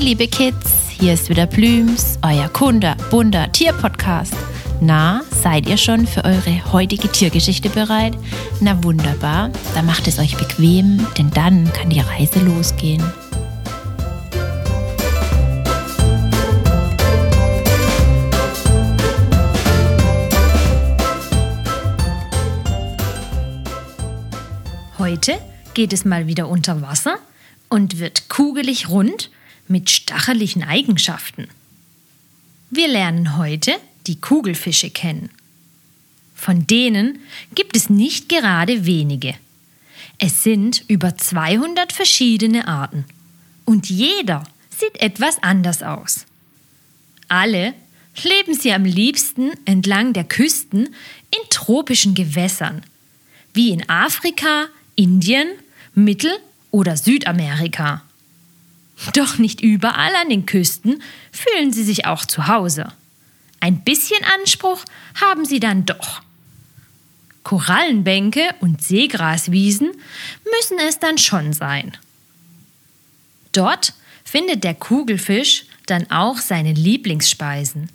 Hey liebe Kids, hier ist wieder Blüms, euer Kunde, bunter Tierpodcast. Na, seid ihr schon für eure heutige Tiergeschichte bereit? Na wunderbar, dann macht es euch bequem, denn dann kann die Reise losgehen. Heute geht es mal wieder unter Wasser und wird kugelig rund mit stacheligen Eigenschaften. Wir lernen heute die Kugelfische kennen. Von denen gibt es nicht gerade wenige. Es sind über 200 verschiedene Arten und jeder sieht etwas anders aus. Alle leben sie am liebsten entlang der Küsten in tropischen Gewässern, wie in Afrika, Indien, Mittel- oder Südamerika. Doch nicht überall an den Küsten fühlen sie sich auch zu Hause. Ein bisschen Anspruch haben sie dann doch. Korallenbänke und Seegraswiesen müssen es dann schon sein. Dort findet der Kugelfisch dann auch seine Lieblingsspeisen,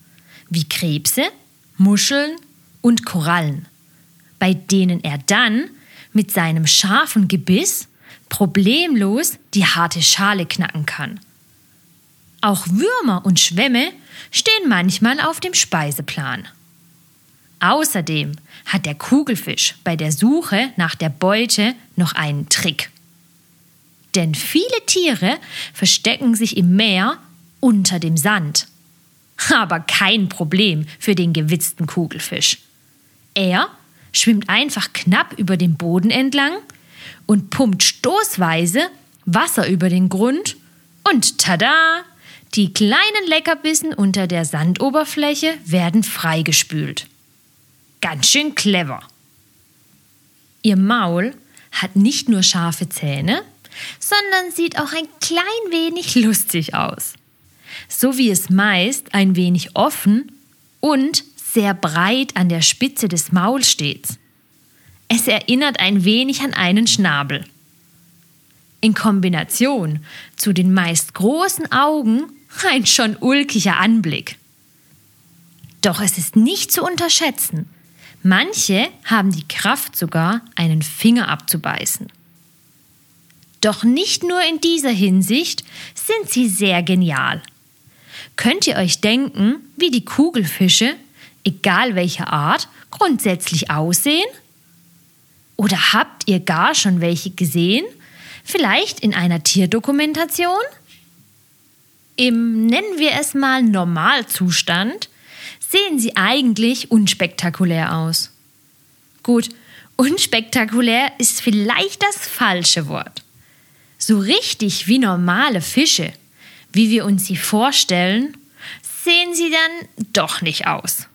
wie Krebse, Muscheln und Korallen, bei denen er dann mit seinem scharfen Gebiss problemlos die harte Schale knacken kann. Auch Würmer und Schwämme stehen manchmal auf dem Speiseplan. Außerdem hat der Kugelfisch bei der Suche nach der Beute noch einen Trick. Denn viele Tiere verstecken sich im Meer unter dem Sand. Aber kein Problem für den gewitzten Kugelfisch. Er schwimmt einfach knapp über dem Boden entlang und pumpt stoßweise Wasser über den Grund und tada! Die kleinen Leckerbissen unter der Sandoberfläche werden freigespült. Ganz schön clever. Ihr Maul hat nicht nur scharfe Zähne, sondern sieht auch ein klein wenig lustig aus. So wie es meist ein wenig offen und sehr breit an der Spitze des Mauls steht. Es erinnert ein wenig an einen Schnabel. In Kombination zu den meist großen Augen ein schon ulkiger Anblick. Doch es ist nicht zu unterschätzen. Manche haben die Kraft sogar, einen Finger abzubeißen. Doch nicht nur in dieser Hinsicht sind sie sehr genial. Könnt ihr euch denken, wie die Kugelfische, egal welcher Art, grundsätzlich aussehen? Oder habt ihr gar schon welche gesehen? Vielleicht in einer Tierdokumentation? Im nennen wir es mal Normalzustand sehen sie eigentlich unspektakulär aus. Gut, unspektakulär ist vielleicht das falsche Wort. So richtig wie normale Fische, wie wir uns sie vorstellen, sehen sie dann doch nicht aus.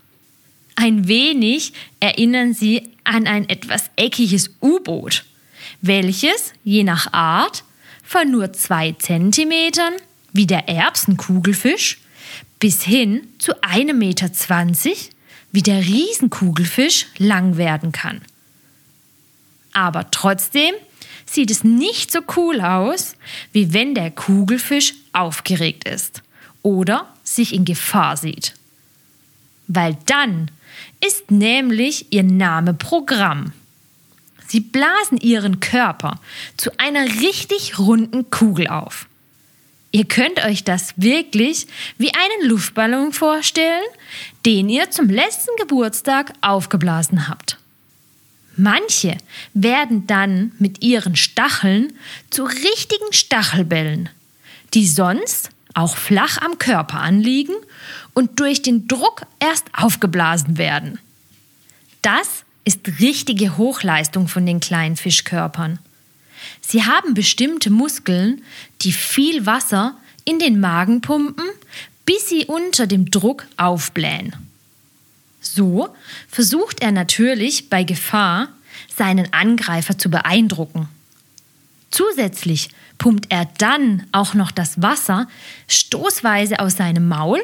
Ein wenig erinnern sie an ein etwas eckiges U-Boot, welches je nach Art von nur zwei Zentimetern, wie der Erbsenkugelfisch, bis hin zu 1,20 Meter, wie der Riesenkugelfisch, lang werden kann. Aber trotzdem sieht es nicht so cool aus, wie wenn der Kugelfisch aufgeregt ist oder sich in Gefahr sieht. Weil dann ist nämlich ihr Name Programm. Sie blasen ihren Körper zu einer richtig runden Kugel auf. Ihr könnt euch das wirklich wie einen Luftballon vorstellen, den ihr zum letzten Geburtstag aufgeblasen habt. Manche werden dann mit ihren Stacheln zu richtigen Stachelbällen, die sonst auch flach am Körper anliegen und durch den Druck erst aufgeblasen werden. Das ist richtige Hochleistung von den kleinen Fischkörpern. Sie haben bestimmte Muskeln, die viel Wasser in den Magen pumpen, bis sie unter dem Druck aufblähen. So versucht er natürlich bei Gefahr, seinen Angreifer zu beeindrucken. Zusätzlich pumpt er dann auch noch das Wasser stoßweise aus seinem Maul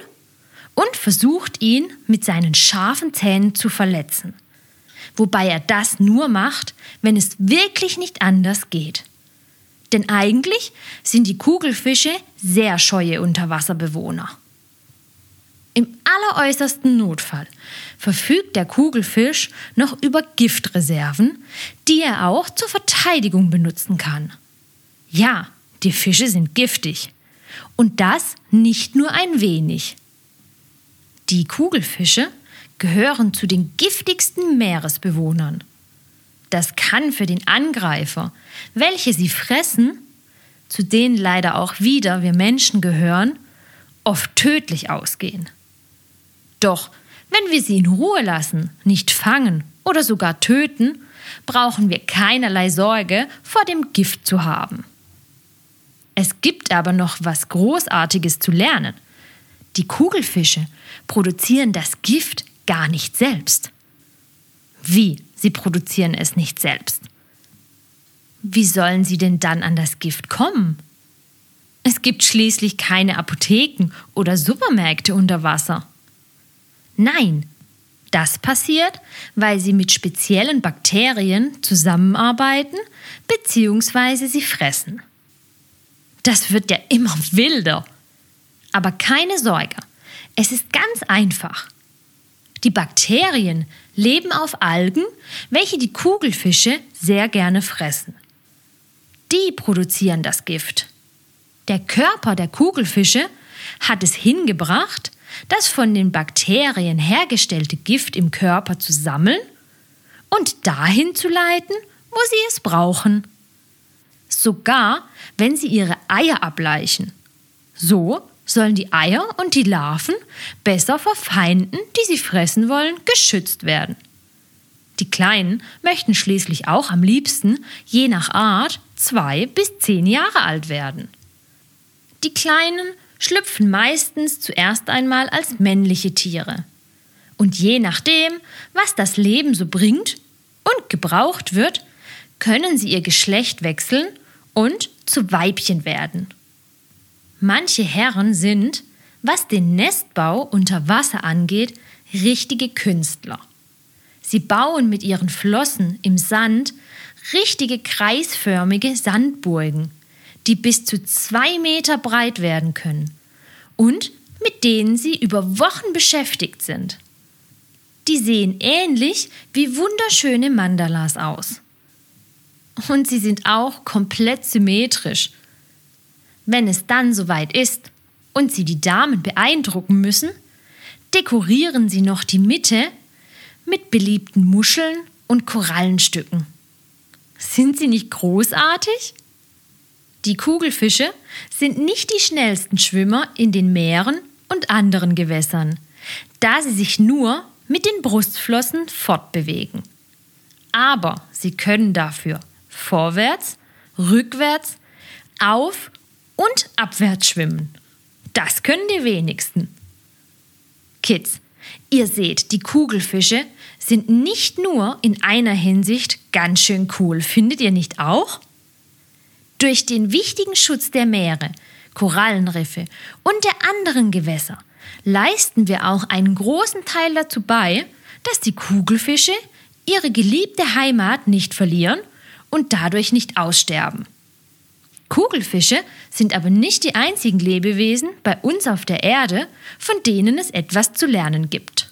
und versucht ihn mit seinen scharfen Zähnen zu verletzen. Wobei er das nur macht, wenn es wirklich nicht anders geht. Denn eigentlich sind die Kugelfische sehr scheue Unterwasserbewohner. Im alleräußersten Notfall verfügt der Kugelfisch noch über Giftreserven, die er auch zur Verteidigung benutzen kann. Ja, die Fische sind giftig. Und das nicht nur ein wenig. Die Kugelfische gehören zu den giftigsten Meeresbewohnern. Das kann für den Angreifer, welche sie fressen, zu denen leider auch wieder wir Menschen gehören, oft tödlich ausgehen. Doch wenn wir sie in Ruhe lassen, nicht fangen oder sogar töten, brauchen wir keinerlei Sorge vor dem Gift zu haben. Es gibt aber noch was Großartiges zu lernen. Die Kugelfische produzieren das Gift gar nicht selbst. Wie? Sie produzieren es nicht selbst. Wie sollen sie denn dann an das Gift kommen? Es gibt schließlich keine Apotheken oder Supermärkte unter Wasser. Nein, das passiert, weil sie mit speziellen Bakterien zusammenarbeiten bzw. sie fressen. Das wird ja immer wilder. Aber keine Sorge, es ist ganz einfach. Die Bakterien leben auf Algen, welche die Kugelfische sehr gerne fressen. Die produzieren das Gift. Der Körper der Kugelfische hat es hingebracht, das von den Bakterien hergestellte Gift im Körper zu sammeln und dahin zu leiten, wo sie es brauchen. Sogar wenn sie ihre Eier ableichen. So sollen die Eier und die Larven besser vor Feinden, die sie fressen wollen, geschützt werden. Die Kleinen möchten schließlich auch am liebsten, je nach Art, zwei bis zehn Jahre alt werden. Die Kleinen schlüpfen meistens zuerst einmal als männliche Tiere. Und je nachdem, was das Leben so bringt und gebraucht wird, können sie ihr Geschlecht wechseln und zu Weibchen werden. Manche Herren sind, was den Nestbau unter Wasser angeht, richtige Künstler. Sie bauen mit ihren Flossen im Sand richtige kreisförmige Sandburgen, die bis zu zwei Meter breit werden können und mit denen sie über Wochen beschäftigt sind. Die sehen ähnlich wie wunderschöne Mandalas aus. Und sie sind auch komplett symmetrisch. Wenn es dann soweit ist und sie die Damen beeindrucken müssen, dekorieren sie noch die Mitte mit beliebten Muscheln und Korallenstücken. Sind sie nicht großartig? Die Kugelfische sind nicht die schnellsten Schwimmer in den Meeren und anderen Gewässern, da sie sich nur mit den Brustflossen fortbewegen. Aber sie können dafür vorwärts, rückwärts, auf und abwärts schwimmen. Das können die wenigsten. Kids, ihr seht, die Kugelfische sind nicht nur in einer Hinsicht ganz schön cool, findet ihr nicht auch? Durch den wichtigen Schutz der Meere, Korallenriffe und der anderen Gewässer leisten wir auch einen großen Teil dazu bei, dass die Kugelfische ihre geliebte Heimat nicht verlieren und dadurch nicht aussterben. Kugelfische sind aber nicht die einzigen Lebewesen bei uns auf der Erde, von denen es etwas zu lernen gibt.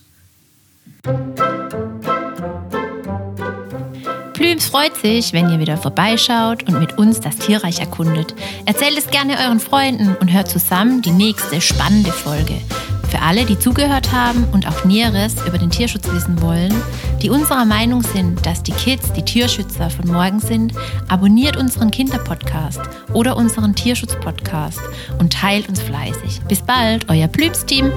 Plüms freut sich, wenn ihr wieder vorbeischaut und mit uns das Tierreich erkundet. Erzählt es gerne euren Freunden und hört zusammen die nächste spannende Folge. Für alle, die zugehört haben und auch Näheres über den Tierschutz wissen wollen, die unserer Meinung sind, dass die Kids die Tierschützer von morgen sind, abonniert unseren Kinderpodcast oder unseren Tierschutzpodcast und teilt uns fleißig. Bis bald, euer Plüms-Team.